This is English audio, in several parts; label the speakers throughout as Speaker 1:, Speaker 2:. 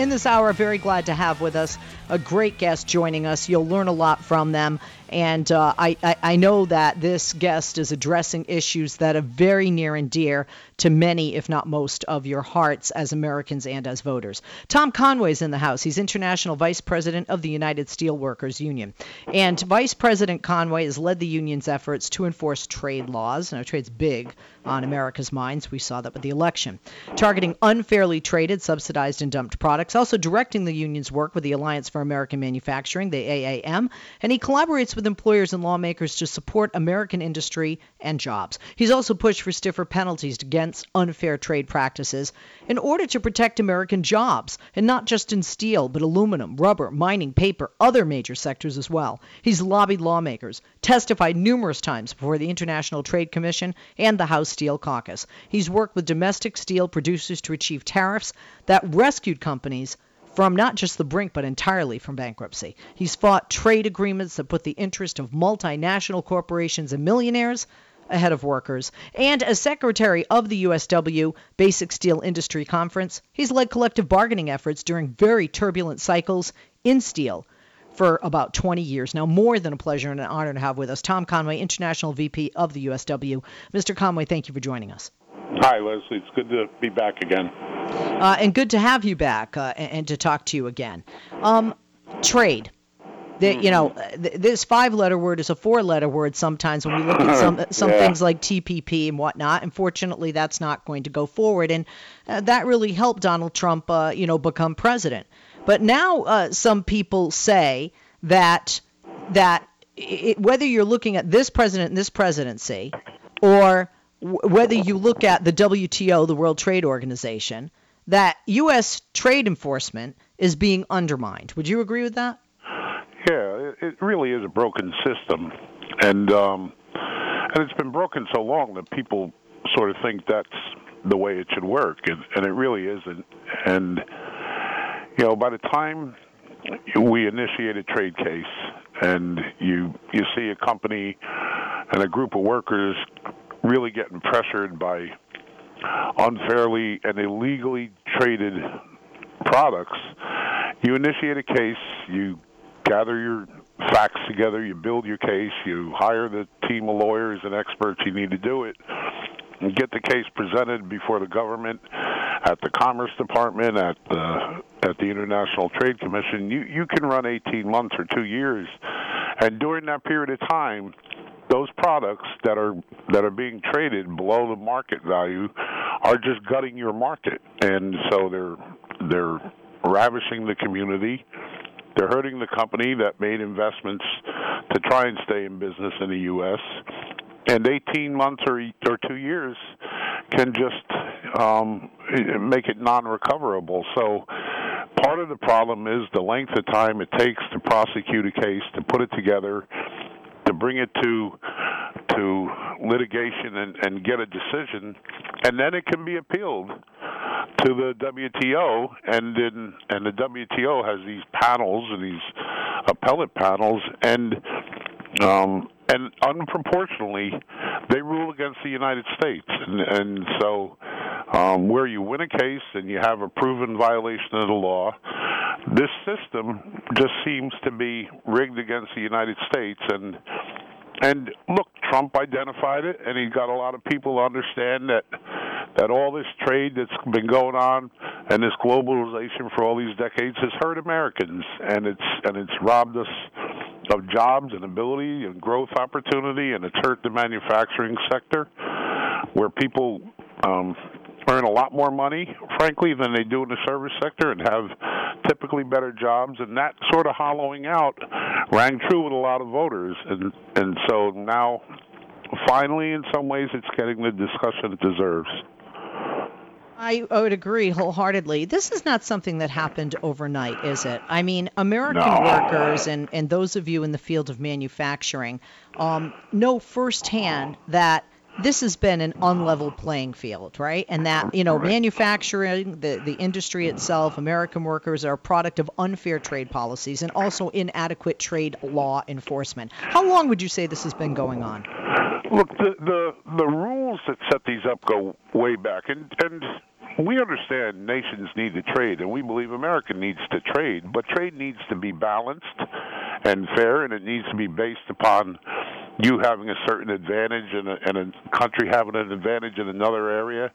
Speaker 1: in this hour, very glad to have with us a great guest joining us. You'll learn a lot from them. And uh, I, I, I, know that this guest is addressing issues that are very near and dear to many, if not most, of your hearts as Americans and as voters. Tom Conway is in the House. He's International Vice President of the United Steelworkers Union. And Vice President Conway has led the union's efforts to enforce trade laws. Now, trade's big on America's minds. We saw that with the election. Targeting unfairly traded, subsidized, and dumped products. Also directing the union's work with the Alliance for American Manufacturing, the AAM. And he collaborates with employers and lawmakers to support American industry and jobs. He's also pushed for stiffer penalties against unfair trade practices in order to protect American jobs, and not just in steel, but aluminum, rubber, mining, paper, other major sectors as well. He's lobbied lawmakers, testified numerous times before the International Trade Commission and the House Steel Caucus. He's worked with domestic steel producers to achieve tariffs that rescued companies from not just the brink, but entirely from bankruptcy. He's fought trade agreements that put the interest of multinational corporations and millionaires ahead of workers. And as secretary of the USW Basic Steel Industry Conference, he's led collective bargaining efforts during very turbulent cycles in steel for about 20 years now. More than a pleasure and an honor to have with us Tom Conway, International VP of the USW. Mr. Conway, thank you for joining us.
Speaker 2: Hi, Leslie. It's good to be back again.
Speaker 1: Uh, and good to have you back uh, and, and, to talk to you again. Um, trade. The, you know, th- this five-letter word is a four-letter word sometimes when we look at some some yeah. things like TPP and whatnot. Unfortunately, that's not going to go forward, and uh, that really helped Donald Trump, uh, you know, become president. But now uh, some people say that that it, whether you're looking at this president and this presidency, or w- whether you look at the WTO, the World Trade Organization, that U.S. trade enforcement is being undermined. Would you agree with that?
Speaker 2: It really is a broken system, and um, and it's been broken so long that people sort of think that's the way it should work, and, and it really isn't. And you know, by the time we initiate a trade case and you you see a company and a group of workers really getting pressured by unfairly and illegally traded products, you initiate a case, you gather your facts together, you build your case, you hire the team of lawyers and experts you need to do it, and get the case presented before the government at the Commerce Department, at the at the International Trade Commission, you you can run 18 months or two years, and during that period of time, those products that are that are being traded below the market value are just gutting your market, and so they're they're ravishing the community. They're hurting the company that made investments to try and stay in business in the U.S. And 18 months or or two years can just um, make it non-recoverable. So part of the problem is the length of time it takes to prosecute a case, to put it together, to bring it to to litigation and, and get a decision, and then it can be appealed to the WTO, and then and the WTO has these panels and these appellate panels, and um, and unproportionately, they rule against the United States, and, and so um, where you win a case and you have a proven violation of the law, this system just seems to be rigged against the United States, and and look, Trump identified it, and he got a lot of people to understand that that all this trade that's been going on and this globalization for all these decades has hurt Americans, and it's and it's robbed us of jobs and ability and growth opportunity, and it's hurt the manufacturing sector, where people um, earn a lot more money, frankly, than they do in the service sector, and have typically better jobs. And that sort of hollowing out rang true with a lot of voters, and and so now, finally, in some ways, it's getting the discussion it deserves.
Speaker 1: I would agree wholeheartedly. This is not something that happened overnight, is it? I mean, American no. workers and, and those of you in the field of manufacturing um, know firsthand that this has been an unlevel playing field, right? And that, you know, manufacturing, the, the industry itself, American workers are a product of unfair trade policies and also inadequate trade law enforcement. How long would you say this has been going on?
Speaker 2: Look, the the, the rules that set these up go way back, and and we understand nations need to trade, and we believe America needs to trade, but trade needs to be balanced and fair, and it needs to be based upon you having a certain advantage and a, and a country having an advantage in another area,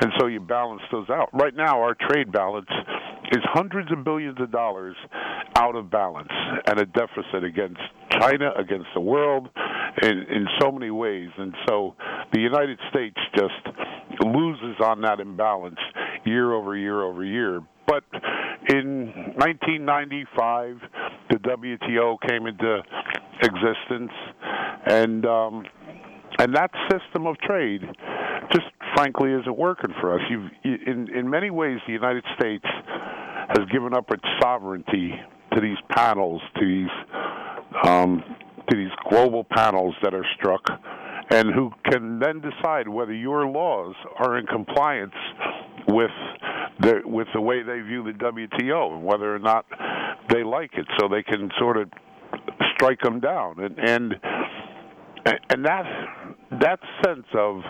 Speaker 2: and so you balance those out. Right now, our trade balance is hundreds of billions of dollars out of balance and a deficit against China, against the world, in, in so many ways. And so the United States just loses on that imbalance year over year over year. But in 1995, the WTO came into existence, and um, and that system of trade just frankly isn't working for us. You've, in in many ways, the United States has given up its sovereignty to these panels, to these um, to these global panels that are struck, and who can then decide whether your laws are in compliance with the with the way they view the WTO and whether or not they like it, so they can sort of strike them down. And and and that that sense of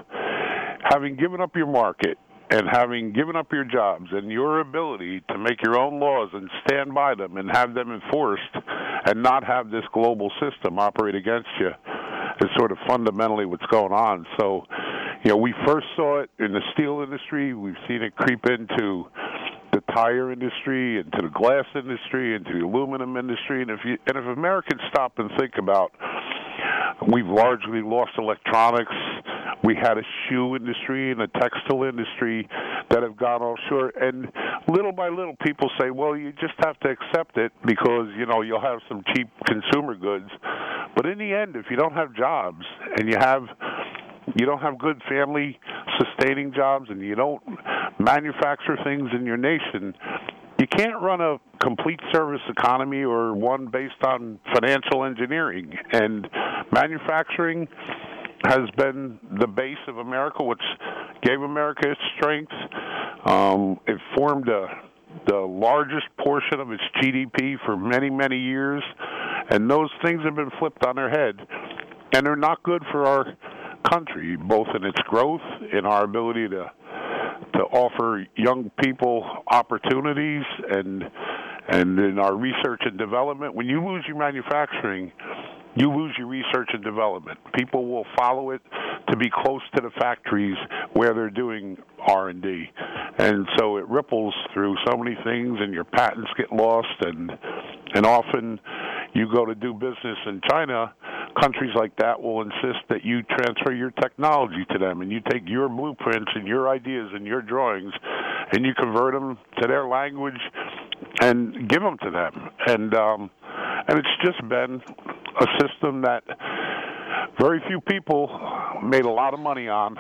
Speaker 2: having given up your market and having given up your jobs and your ability to make your own laws and stand by them and have them enforced and not have this global system operate against you is sort of fundamentally what's going on. So, you know, we first saw it in the steel industry. We've seen it creep into the tire industry, into the glass industry, into the aluminum industry. And if you and if Americans stop and think about We've largely lost electronics. We had a shoe industry and a textile industry that have gone offshore. And little by little, people say, well, you just have to accept it because, you know, you'll have some cheap consumer goods. But in the end, if you don't have jobs and you have you don't have good family sustaining jobs and you don't manufacture things in your nation, you can't run a complete service economy or one based on financial engineering. And manufacturing has been the base of America, which gave America its strength. Um, it formed a, the largest portion of its GDP for many, many years. And those things have been flipped on their head. And they're not good for our country, both in its growth, in our ability to to offer young people opportunities and and in our research and development. When you lose your manufacturing, you lose your research and development. People will follow it to be close to the factories where they're doing R&D. And so it ripples through so many things and your patents get lost and and often you go to do business in China, countries like that will insist that you transfer your technology to them and you take your blueprints and your ideas and your drawings and you convert them to their language and give them to them. And um and it's just been a system that very few people made a lot of money on,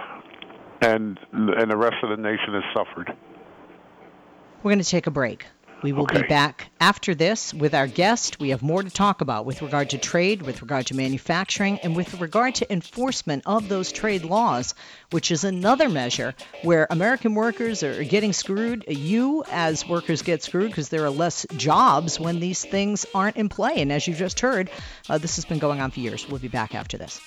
Speaker 2: and and the rest of the nation has suffered.
Speaker 1: We're going to take a break. We will
Speaker 2: okay.
Speaker 1: be back after this with our guest. We have more to talk about with regard to trade, with regard to manufacturing, and with regard to enforcement of those trade laws, which is another measure where American workers are getting screwed. You, as workers, get screwed because there are less jobs when these things aren't in play. And as you just heard, uh, this has been going on for years. We'll be back after this.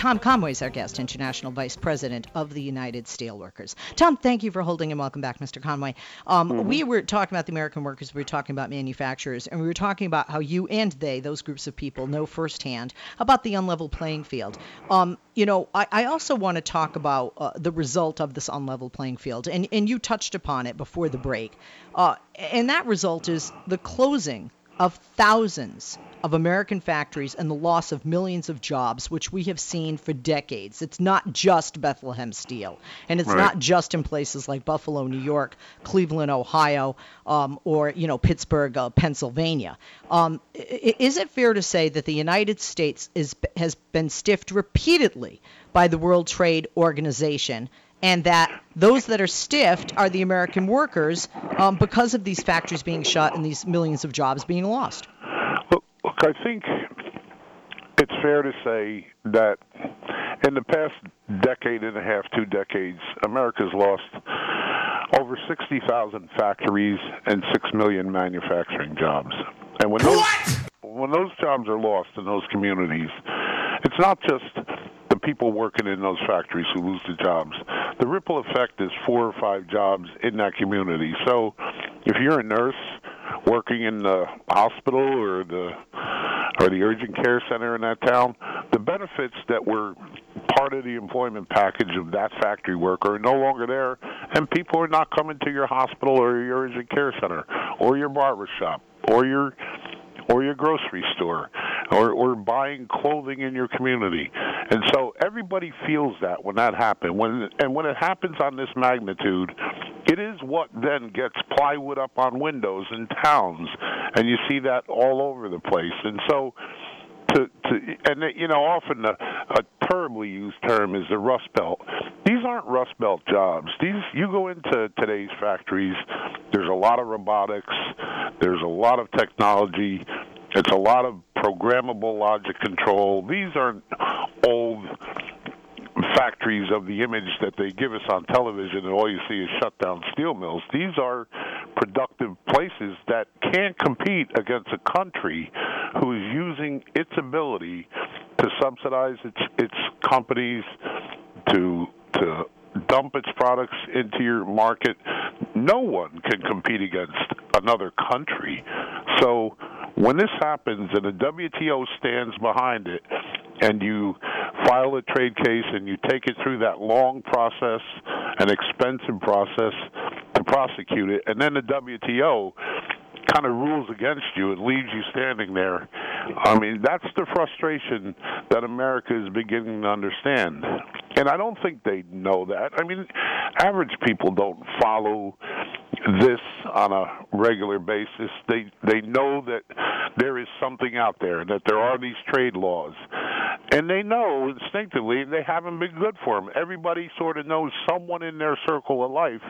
Speaker 1: Tom Conway is our guest, International Vice President of the United Steelworkers. Tom, thank you for holding and welcome back, Mr. Conway. Um, mm-hmm. We were talking about the American workers, we were talking about manufacturers, and we were talking about how you and they, those groups of people, know firsthand about the unlevel playing field. Um, you know, I, I, also want to talk about uh, the result of this unlevel playing field, and, and you touched upon it before the break. Uh, and that result is the closing of thousands of American factories and the loss of millions of jobs, which we have seen for decades. It's not just Bethlehem Steel, and it's right. not just in places like Buffalo, New York, Cleveland, Ohio, um, or you know Pittsburgh, uh, Pennsylvania. Um, is it fair to say that the United States is, has been stiffed repeatedly by the World Trade Organization? and that those that are stiffed are the American workers um, because of these factories being shut and these millions of jobs being lost.
Speaker 2: I think it's fair to say that in the past decade and a half, two decades, America's lost over 60,000 factories and 6 million manufacturing jobs. And when those, when those jobs are lost in those communities, it's not just the people working in those factories who lose their jobs. the ripple effect is four or five jobs in that community. So if you're a nurse working in the hospital or the or the urgent care center in that town, the benefits that were part of the employment package of that factory worker are no longer there, and people are not coming to your hospital or your urgent care center or your barber shop or your or your grocery store or, or buying clothing in your community. And so everybody feels that when that happens. When and when it happens on this magnitude, it is what then gets plywood up on windows in towns, and you see that all over the place. And so to, to and you know often a, a terribly used term is the rust belt. These aren't rust belt jobs. These you go into today's factories. There's a lot of robotics. There's a lot of technology. It's a lot of programmable logic control. These aren't old factories of the image that they give us on television and all you see is shut down steel mills. These are productive places that can't compete against a country who is using its ability to subsidize its its companies to to dump its products into your market. No one can compete against another country. So when this happens and the WTO stands behind it and you file a trade case and you take it through that long process, an expensive process to prosecute it, and then the WTO kind of rules against you and leaves you standing there. I mean, that's the frustration that America is beginning to understand. And I don't think they know that. I mean, average people don't follow this on a regular basis. They they know that there is something out there, that there are these trade laws, and they know instinctively they haven't been good for them. Everybody sort of knows someone in their circle of life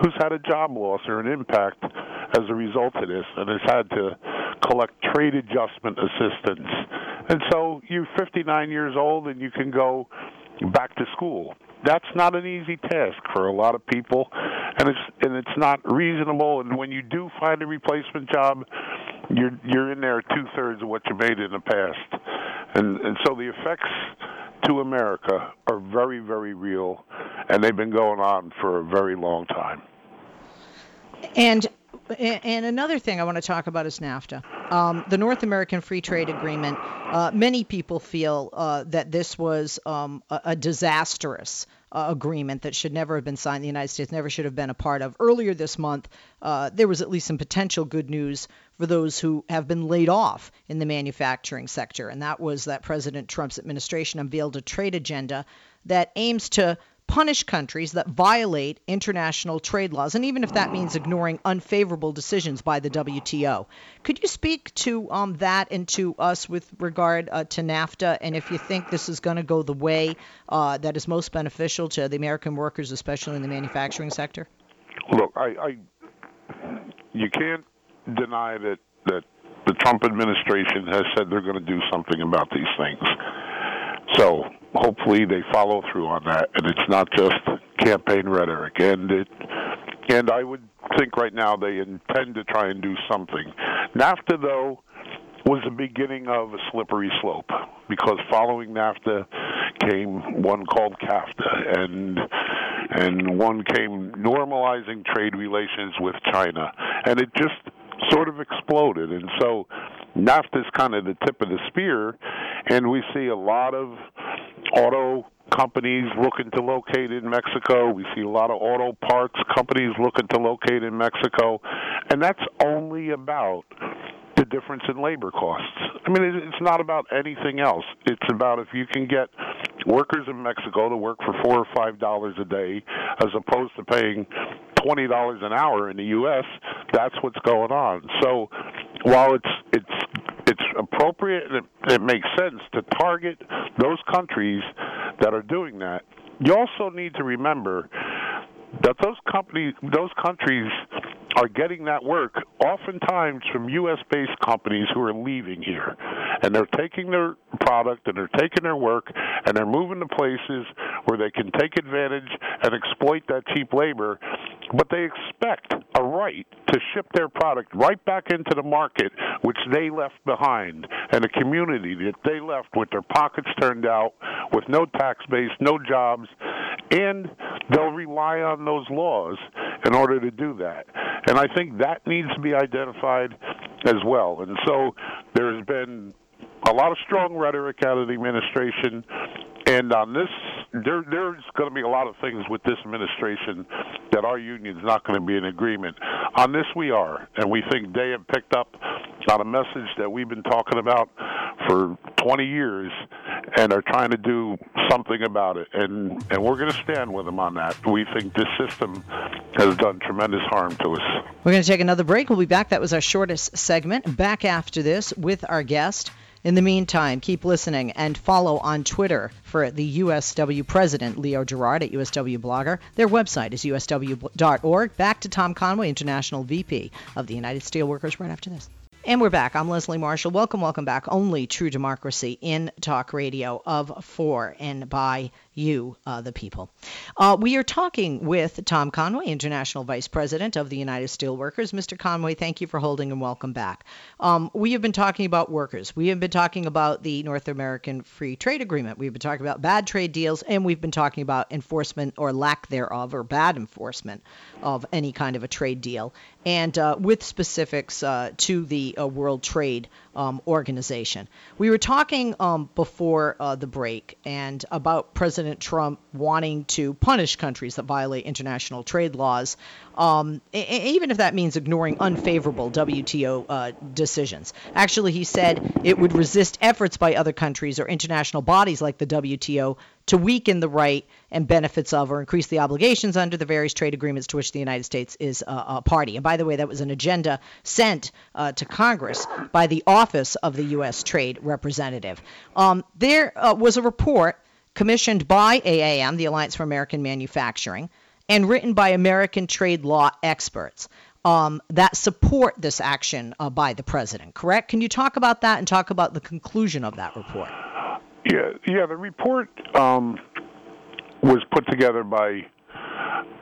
Speaker 2: who's had a job loss or an impact as a result of this, and has had to collect trade adjustment assistance. And so you're 59 years old, and you can go back to school that's not an easy task for a lot of people, and it's and it's not reasonable. And when you do find a replacement job, you're you're in there two thirds of what you made in the past, and and so the effects to America are very very real, and they've been going on for a very long time.
Speaker 1: And and another thing I want to talk about is NAFTA. Um, the North American Free Trade Agreement. Uh, many people feel uh, that this was um, a, a, disastrous uh, agreement that should never have been signed. The United States never should have been a part of. Earlier this month, uh, there was at least some potential good news for those who have been laid off in the manufacturing sector, and that was that President Trump's administration unveiled a trade agenda that aims to punish countries that violate international trade laws, and even if that means ignoring unfavorable decisions by the WTO. Could you speak to um, that and to us with regard uh, to NAFTA, and if you think this is going to go the way uh, that is most beneficial to the American workers, especially in the manufacturing sector?
Speaker 2: Look, I, I you can't deny that that the Trump administration has said they're going to do something about these things. So hopefully they follow through on that, and it's not just campaign rhetoric. And it, and I would think right now they intend to try and do something. NAFTA, though, was the beginning of a slippery slope because following NAFTA came one called CAFTA, and and one came normalizing trade relations with China, and it just sort of exploded. And so NAFTA is kind of the tip of the spear, and we see a lot of auto companies looking to locate in Mexico. We see a lot of auto parts companies looking to locate in Mexico, and that's only about the difference in labor costs. I mean, it's not about anything else. It's about if you can get workers in Mexico to work for four or five dollars a day, as opposed to paying twenty dollars an hour in the U.S. That's what's going on. So, while it's it's it's appropriate and it, it makes sense to target those countries that are doing that, you also need to remember that those companies, those countries are getting that work oftentimes from U.S. based companies who are leaving here. And they're taking their product and they're taking their work and they're moving to places where they can take advantage and exploit that cheap labor. But they expect a right to ship their product right back into the market, which they left behind, and a community that they left with their pockets turned out, with no tax base, no jobs, and they'll rely on those laws in order to do that. And I think that needs to be identified as well. And so there's been a lot of strong rhetoric out of the administration and on this, there, there's going to be a lot of things with this administration that our union's not going to be in agreement. On this, we are, and we think they have picked up on a message that we've been talking about for 20 years, and are trying to do something about it. And and we're going to stand with them on that. We think this system has done tremendous harm to us.
Speaker 1: We're going to take another break. We'll be back. That was our shortest segment. Back after this with our guest. In the meantime, keep listening and follow on Twitter for the USW president, Leo Gerard, at USW Blogger. Their website is usw.org. Back to Tom Conway, International VP of the United Steelworkers, right after this. And we're back. I'm Leslie Marshall. Welcome, welcome back. Only true democracy in talk radio of for and by you, uh, the people. Uh, we are talking with Tom Conway, International Vice President of the United Steelworkers. Mr. Conway, thank you for holding and welcome back. Um, we have been talking about workers. We have been talking about the North American Free Trade Agreement. We've been talking about bad trade deals, and we've been talking about enforcement or lack thereof, or bad enforcement of any kind of a trade deal, and uh, with specifics uh, to the uh, World Trade um, Organization. We were talking um, before uh, the break and about President Trump wanting to punish countries that violate international trade laws, um, even if that means ignoring unfavorable WTO uh, decisions. Actually, he said it would resist efforts by other countries or international bodies like the WTO to weaken the right and benefits of or increase the obligations under the various trade agreements to which the United States is a, a party. And by the way, that was an agenda sent uh, to Congress by the Office of the U.S. Trade Representative. Um, there uh, was a report commissioned by AAM, the Alliance for American Manufacturing, and written by American trade law experts. Um, that support this action uh, by the president, correct? Can you talk about that and talk about the conclusion of that report?
Speaker 2: Yeah, yeah. The report um, was put together by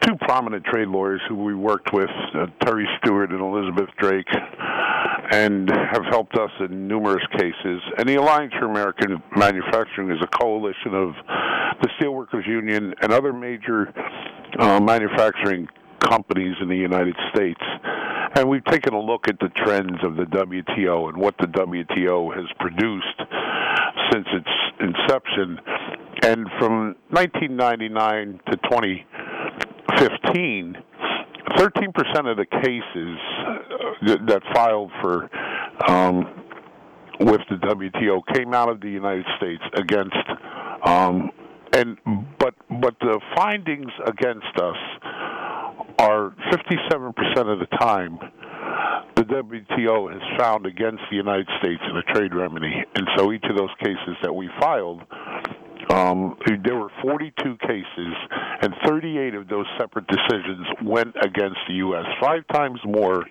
Speaker 2: two prominent trade lawyers who we worked with, uh, Terry Stewart and Elizabeth Drake, and have helped us in numerous cases. And the Alliance for American Manufacturing is a coalition of the Steelworkers Union and other major uh, manufacturing companies in the United States. And we've taken a look at the trends of the WTO and what the WTO has produced since its inception. And from 1999 to 2015, 13% of the cases uh, that filed for um, with the WTO came out of the United States against um, and but but the findings against us are 57% of the time the WTO has found against the United States in a trade remedy. And so each of those cases that we filed, um, there were 42 cases, and 38 of those separate decisions went against the U.S., five times more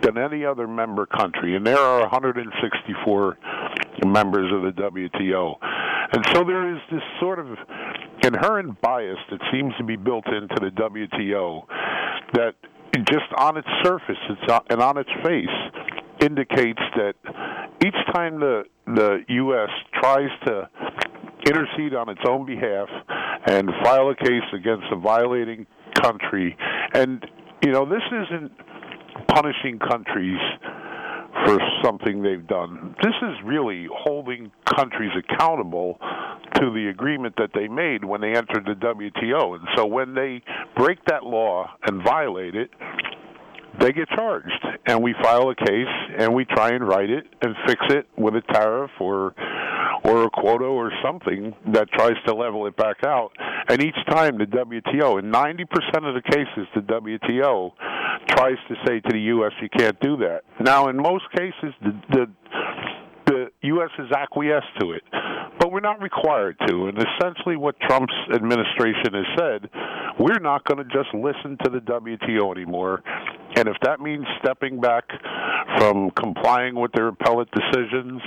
Speaker 2: than any other member country. And there are 164 members of the WTO. And so there is this sort of inherent bias that seems to be built into the WTO that just on its surface it's on, and on its face indicates that each time the the U.S. tries to intercede on its own behalf and file a case against a violating country, and you know this isn't punishing countries for something they've done. This is really holding countries accountable to the agreement that they made when they entered the WTO. And so when they break that law and violate it, they get charged. And we file a case and we try and write it and fix it with a tariff or or a quota or something that tries to level it back out. And each time the WTO, in 90% of the cases, the WTO tries to say to the U.S., you can't do that. Now, in most cases, the, the U.S. has acquiesced to it, but we're not required to. And essentially, what Trump's administration has said, we're not going to just listen to the WTO anymore. And if that means stepping back from complying with their appellate decisions,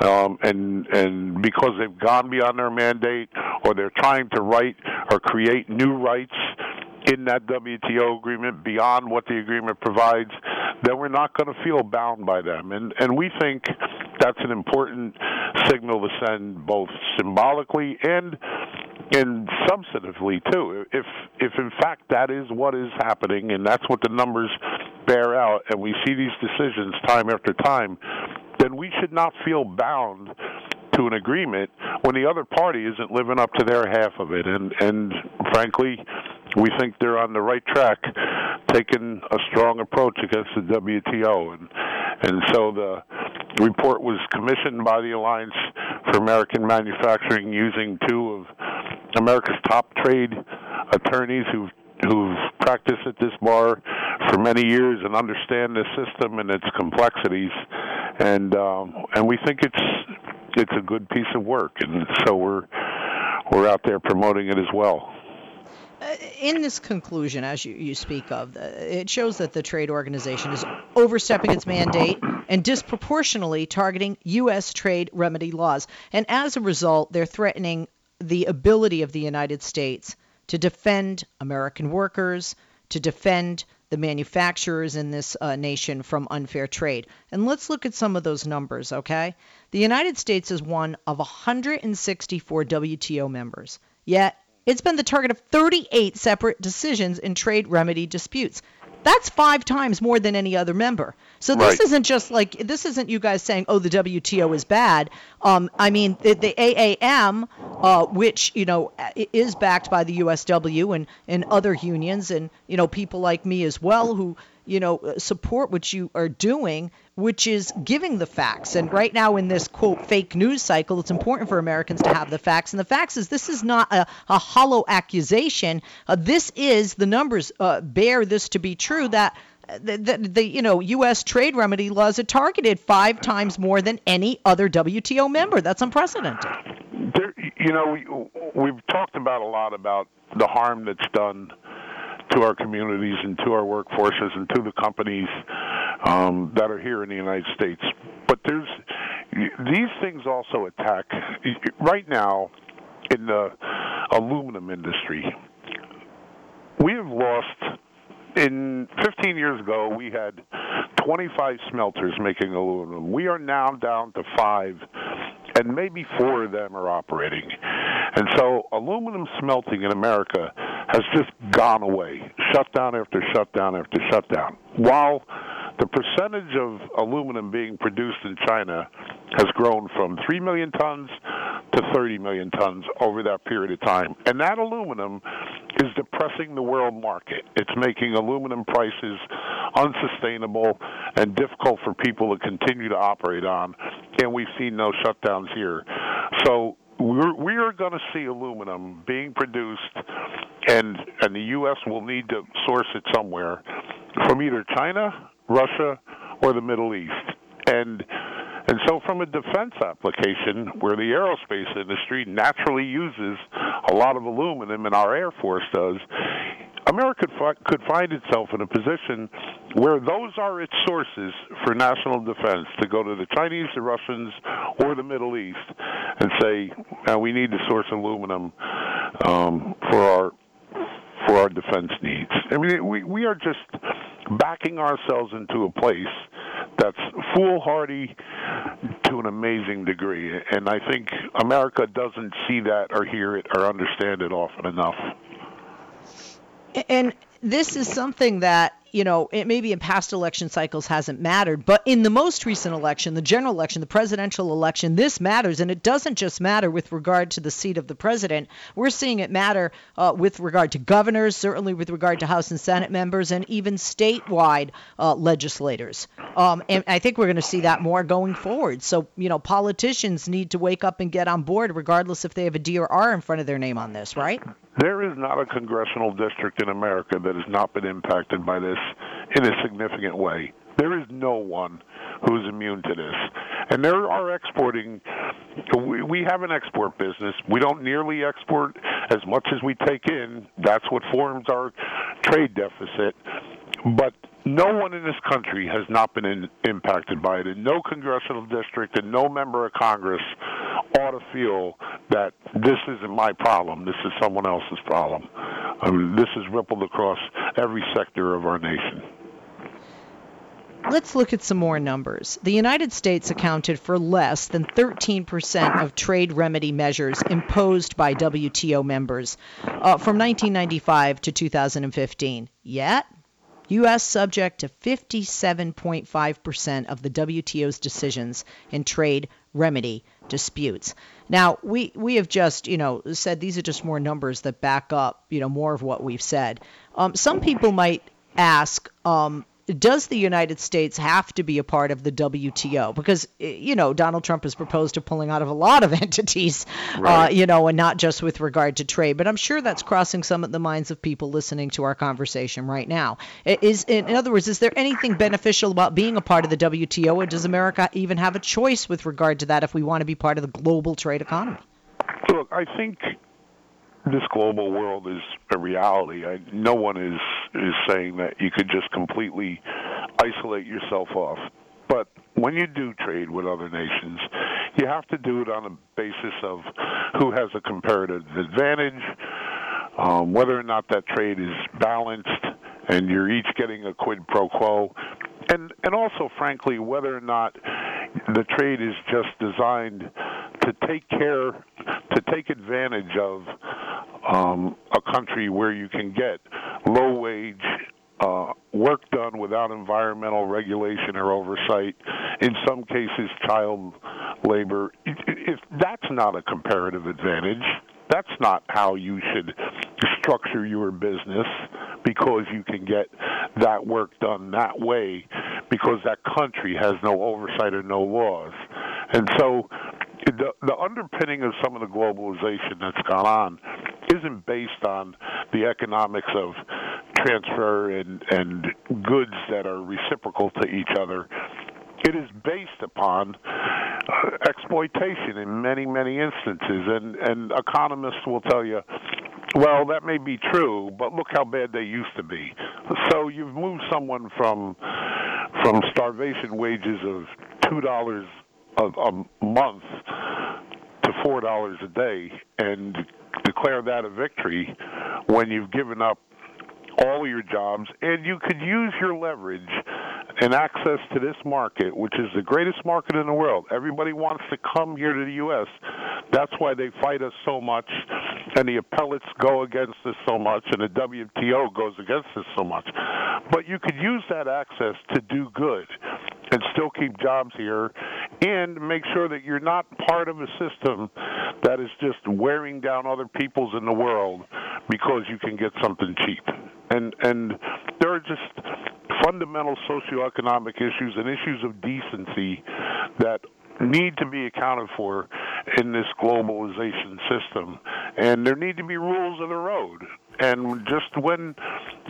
Speaker 2: um, and and because they've gone beyond their mandate, or they're trying to write or create new rights in that WTO agreement beyond what the agreement provides, then we're not going to feel bound by them. And and we think that's an important signal to send both symbolically and and substantively too. If if in fact that is what is happening, and that's what the numbers bear out, and we see these decisions time after time, then we should not feel bound to an agreement when the other party isn't living up to their half of it. And and frankly, we think they're on the right track, taking a strong approach against the WTO. And and so the report was commissioned by the Alliance for American Manufacturing using two of America's top trade attorneys who've who've practiced at this bar for many years and understand the system and its complexities. And um and we think it's it's a good piece of work. And so we're we're out there promoting it as well.
Speaker 1: Uh, in this conclusion, as you, you speak of, it shows that the trade organization is overstepping its mandate and disproportionately targeting U.S. trade remedy laws. And as a result, they're threatening the ability of the United States to defend American workers, to defend the manufacturers in this uh, nation from unfair trade. And let's look at some of those numbers, okay? The United States is one of 164 WTO members, yet it's been the target of 38 separate decisions in trade remedy disputes. That's five times more than any other member. So this
Speaker 2: right.
Speaker 1: isn't just like this isn't you guys saying, "Oh, the WTO is bad." Um, I mean, the, the AAM, uh, which you know is backed by the USW and and other unions, and you know people like me as well who you know uh, support what you are doing which is giving the facts. And right now, in this quote fake news cycle, it's important for Americans to have the facts. And the facts is this is not a, a hollow accusation. Uh, this is the numbers uh, bear this to be true that. The, the, the, you know U.S. trade remedy laws are targeted five times more than any other WTO member. That's unprecedented.
Speaker 2: There, you know, we, we've talked about a lot about the harm that's done to our communities and to our workforces and to the companies um, that are here in the United States. But there's these things also attack right now in the aluminum industry. We have lost in 15 years ago, we had 25 smelters making aluminum. We are now down to five, and maybe four of them are operating. And so, aluminum smelting in America has just gone away, shutdown after shutdown after shutdown. While the percentage of aluminum being produced in China has grown from 3 million tons to 30 million tons over that period of time. And that aluminum is depressing the world market. It's making aluminum prices unsustainable and difficult for people to continue to operate on. And we've seen no shutdowns here. So we're, we are going to see aluminum being produced, and and the U.S. will need to source it somewhere from either China, Russia, or the Middle East. And and so, from a defense application where the aerospace industry naturally uses a lot of aluminum, and our Air Force does, America could find itself in a position where those are its sources for national defense to go to the Chinese, the Russians, or the Middle East and say, uh, we need to source aluminum um, for our for our defense needs. I mean, we we are just backing ourselves into a place that's foolhardy to an amazing degree, and I think America doesn't see that or hear it or understand it often enough.
Speaker 1: And this is something that you know, it maybe in past election cycles hasn't mattered, but in the most recent election, the general election, the presidential election, this matters. And it doesn't just matter with regard to the seat of the president. We're seeing it matter uh, with regard to governors, certainly with regard to House and Senate members, and even statewide uh, legislators. Um, and I think we're going to see that more going forward. So, you know, politicians need to wake up and get on board, regardless if they have a D or R in front of their name on this, right?
Speaker 2: There is not a congressional district in America that has not been impacted by this in a significant way. There is no one who's immune to this. And there are exporting, we have an export business. We don't nearly export as much as we take in. That's what forms our trade deficit. But no one in this country has not been in, impacted by it, and no congressional district and no member of Congress ought to feel that this isn't my problem, this is someone else's problem. I mean, this has rippled across every sector of our nation.
Speaker 1: let's look at some more numbers. The United States accounted for less than 13% of trade remedy measures imposed by WTO members uh, from 1995 to 2015. Yet, U.S. subject to 57.5% of the WTO's decisions in trade remedy disputes. Now, we, we have just, you know, said these are just more numbers that back up, you know, more of what we've said. Um, some people might ask, um, does the United States have to be a part of the WTO? Because you know Donald Trump has proposed to pulling out of a lot of entities, uh, right. uh, you know, and not just with regard to trade. But I'm sure that's crossing some of the minds of people listening to our conversation right now. Is in other words, is there anything beneficial about being a part of the WTO, or does America even have a choice with regard to that if we want to be part of the global trade economy?
Speaker 2: Look, I think this global world is a reality. I, no one is is saying that you could just completely isolate yourself off. But when you do trade with other nations, you have to do it on a basis of who has a comparative advantage, um, whether or not that trade is balanced, and you're each getting a quid pro quo, and and also, frankly, whether or not the trade is just designed to take care, to take advantage of um, a country where you can get low wage uh, work done without environmental regulation or oversight. In some cases, child labor. If that's not a comparative advantage, that's not how you should structure your business because you can get that work done that way because that country has no oversight or no laws. And so the, the underpinning of some of the globalization that's gone on isn't based on the economics of transfer and, and goods that are reciprocal to each other. It is based upon uh, exploitation in many, many instances, and, and economists will tell you, well, that may be true, but look how bad they used to be. So you've moved someone from from starvation wages of two dollars a month to four dollars a day, and declare that a victory when you've given up all your jobs, and you could use your leverage and access to this market, which is the greatest market in the world. Everybody wants to come here to the U.S. That's why they fight us so much, and the appellates go against us so much, and the WTO goes against us so much. But you could use that access to do good and still keep jobs here and make sure that you're not part of a system that is just wearing down other peoples in the world because you can get something cheap. And and there are just fundamental socioeconomic issues and issues of decency that need to be accounted for in this globalization system and there need to be rules of the road and just when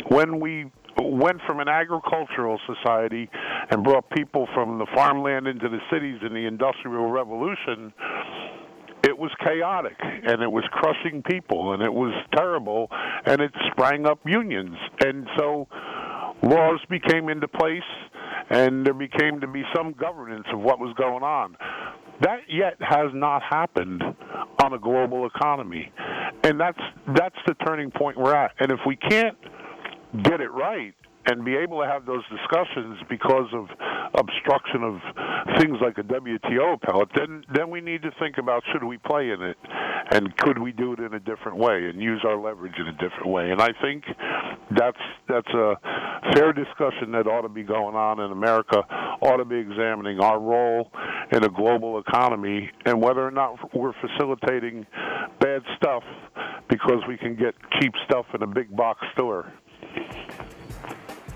Speaker 2: when we went from an agricultural society and brought people from the farmland into the cities in the industrial revolution it was chaotic and it was crushing people and it was terrible and it sprang up unions. And so laws became into place and there became to be some governance of what was going on. That yet has not happened on a global economy. And that's that's the turning point we're at. And if we can't get it right and be able to have those discussions because of obstruction of things like a WTO appellate, then then we need to think about should we play in it, and could we do it in a different way and use our leverage in a different way. And I think that's that's a fair discussion that ought to be going on in America. Ought to be examining our role in a global economy and whether or not we're facilitating bad stuff because we can get cheap stuff in a big box store.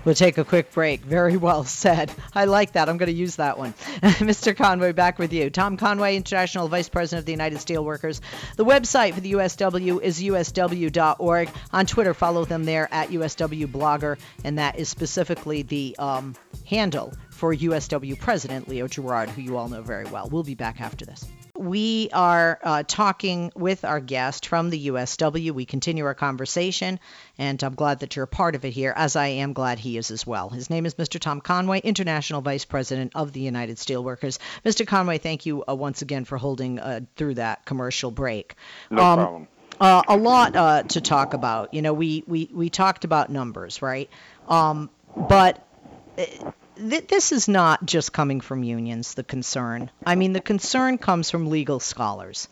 Speaker 1: We'll take a quick break. Very well said. I like that. I'm going to use that one. Mr. Conway, back with you. Tom Conway, International Vice President of the United Steelworkers. The website for the USW is usw.org. On Twitter, follow them there at USW Blogger, and that is specifically the um, handle for USW President Leo Gerard, who you all know very well. We'll be back after this. We are uh, talking with our guest from the USW. We continue our conversation, and I'm glad that you're a part of it here, as I am glad he is as well. His name is Mr. Tom Conway, International Vice President of the United Steelworkers. Mr. Conway, thank you uh, once again for holding uh, through that commercial break.
Speaker 2: No um, problem.
Speaker 1: Uh, a lot uh, to talk about. You know, we, we, we talked about numbers, right? Um, but th- this is not just coming from unions, the concern. I mean, the concern comes from legal scholars,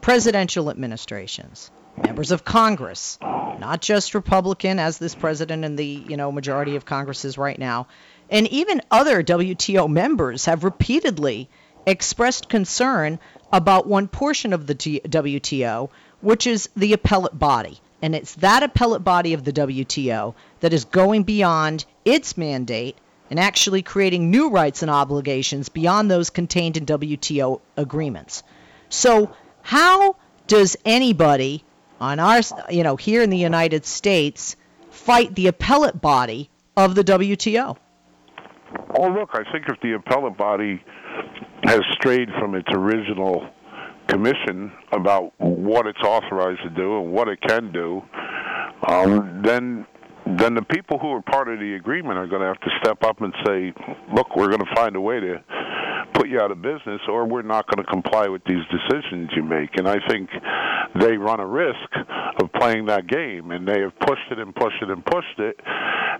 Speaker 1: presidential administrations, members of Congress, not just Republican, as this president and the you know majority of Congress is right now, and even other WTO members have repeatedly expressed concern about one portion of the T- WTO, which is the appellate body. And it's that appellate body of the WTO that is going beyond its mandate and actually creating new rights and obligations beyond those contained in WTO agreements. So, how does anybody on our, you know, here in the United States fight the appellate body of the WTO?
Speaker 2: Oh, look, I think if the appellate body has strayed from its original commission about what it's authorized to do and what it can do, um, then then the people who are part of the agreement are going to have to step up and say, look, we're going to find a way to put you out of business or we're not going to comply with these decisions you make. And I think they run a risk of playing that game and they have pushed it and pushed it and pushed it.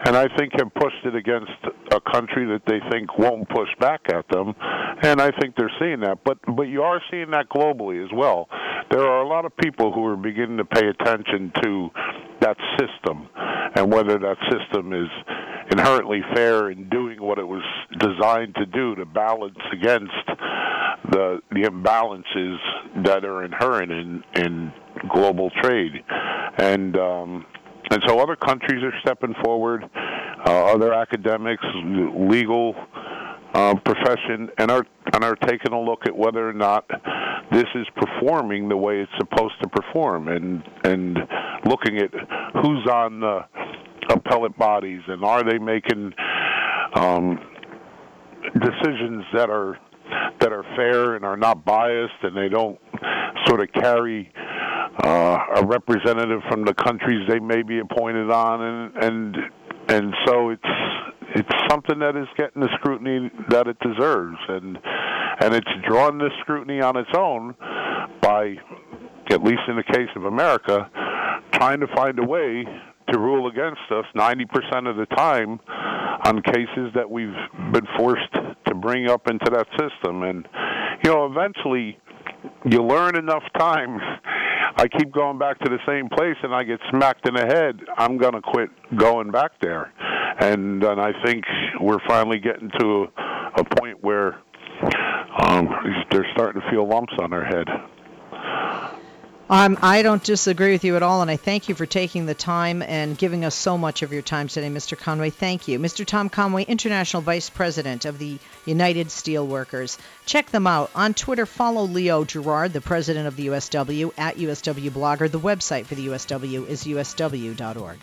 Speaker 2: And I think have pushed it against a country that they think won't push back at them. And I think they're seeing that. But but you are seeing that globally as well. There are a lot of people who are beginning to pay attention to that system and whether that system is inherently fair in doing what it was designed to do to balance against the the imbalances that are inherent in in global trade. And um and so other countries are stepping forward uh, other academics legal uh, profession and are and are taking a look at whether or not this is performing the way it's supposed to perform and and looking at who's on the appellate bodies and are they making um, decisions that are that are fair and are not biased and they don't sort of carry uh, a representative from the countries they may be appointed on and and and so it's it's something that is getting the scrutiny that it deserves and and it's drawn this scrutiny on its own by at least in the case of America trying to find a way to rule against us 90% of the time on cases that we've been forced to bring up into that system. And you know eventually you learn enough times I keep going back to the same place and I get smacked in the head, I'm going to quit going back there. And and I think we're finally getting to a, a point where um, they're starting to feel lumps on their head.
Speaker 1: Um, I don't disagree with you at all, and I thank you for taking the time and giving us so much of your time today, Mr. Conway. Thank you. Mr. Tom Conway, International Vice President of the United Steelworkers. Check them out. On Twitter, follow Leo Gerard, the president of the USW, at USW Blogger. The website for the USW is usw.org.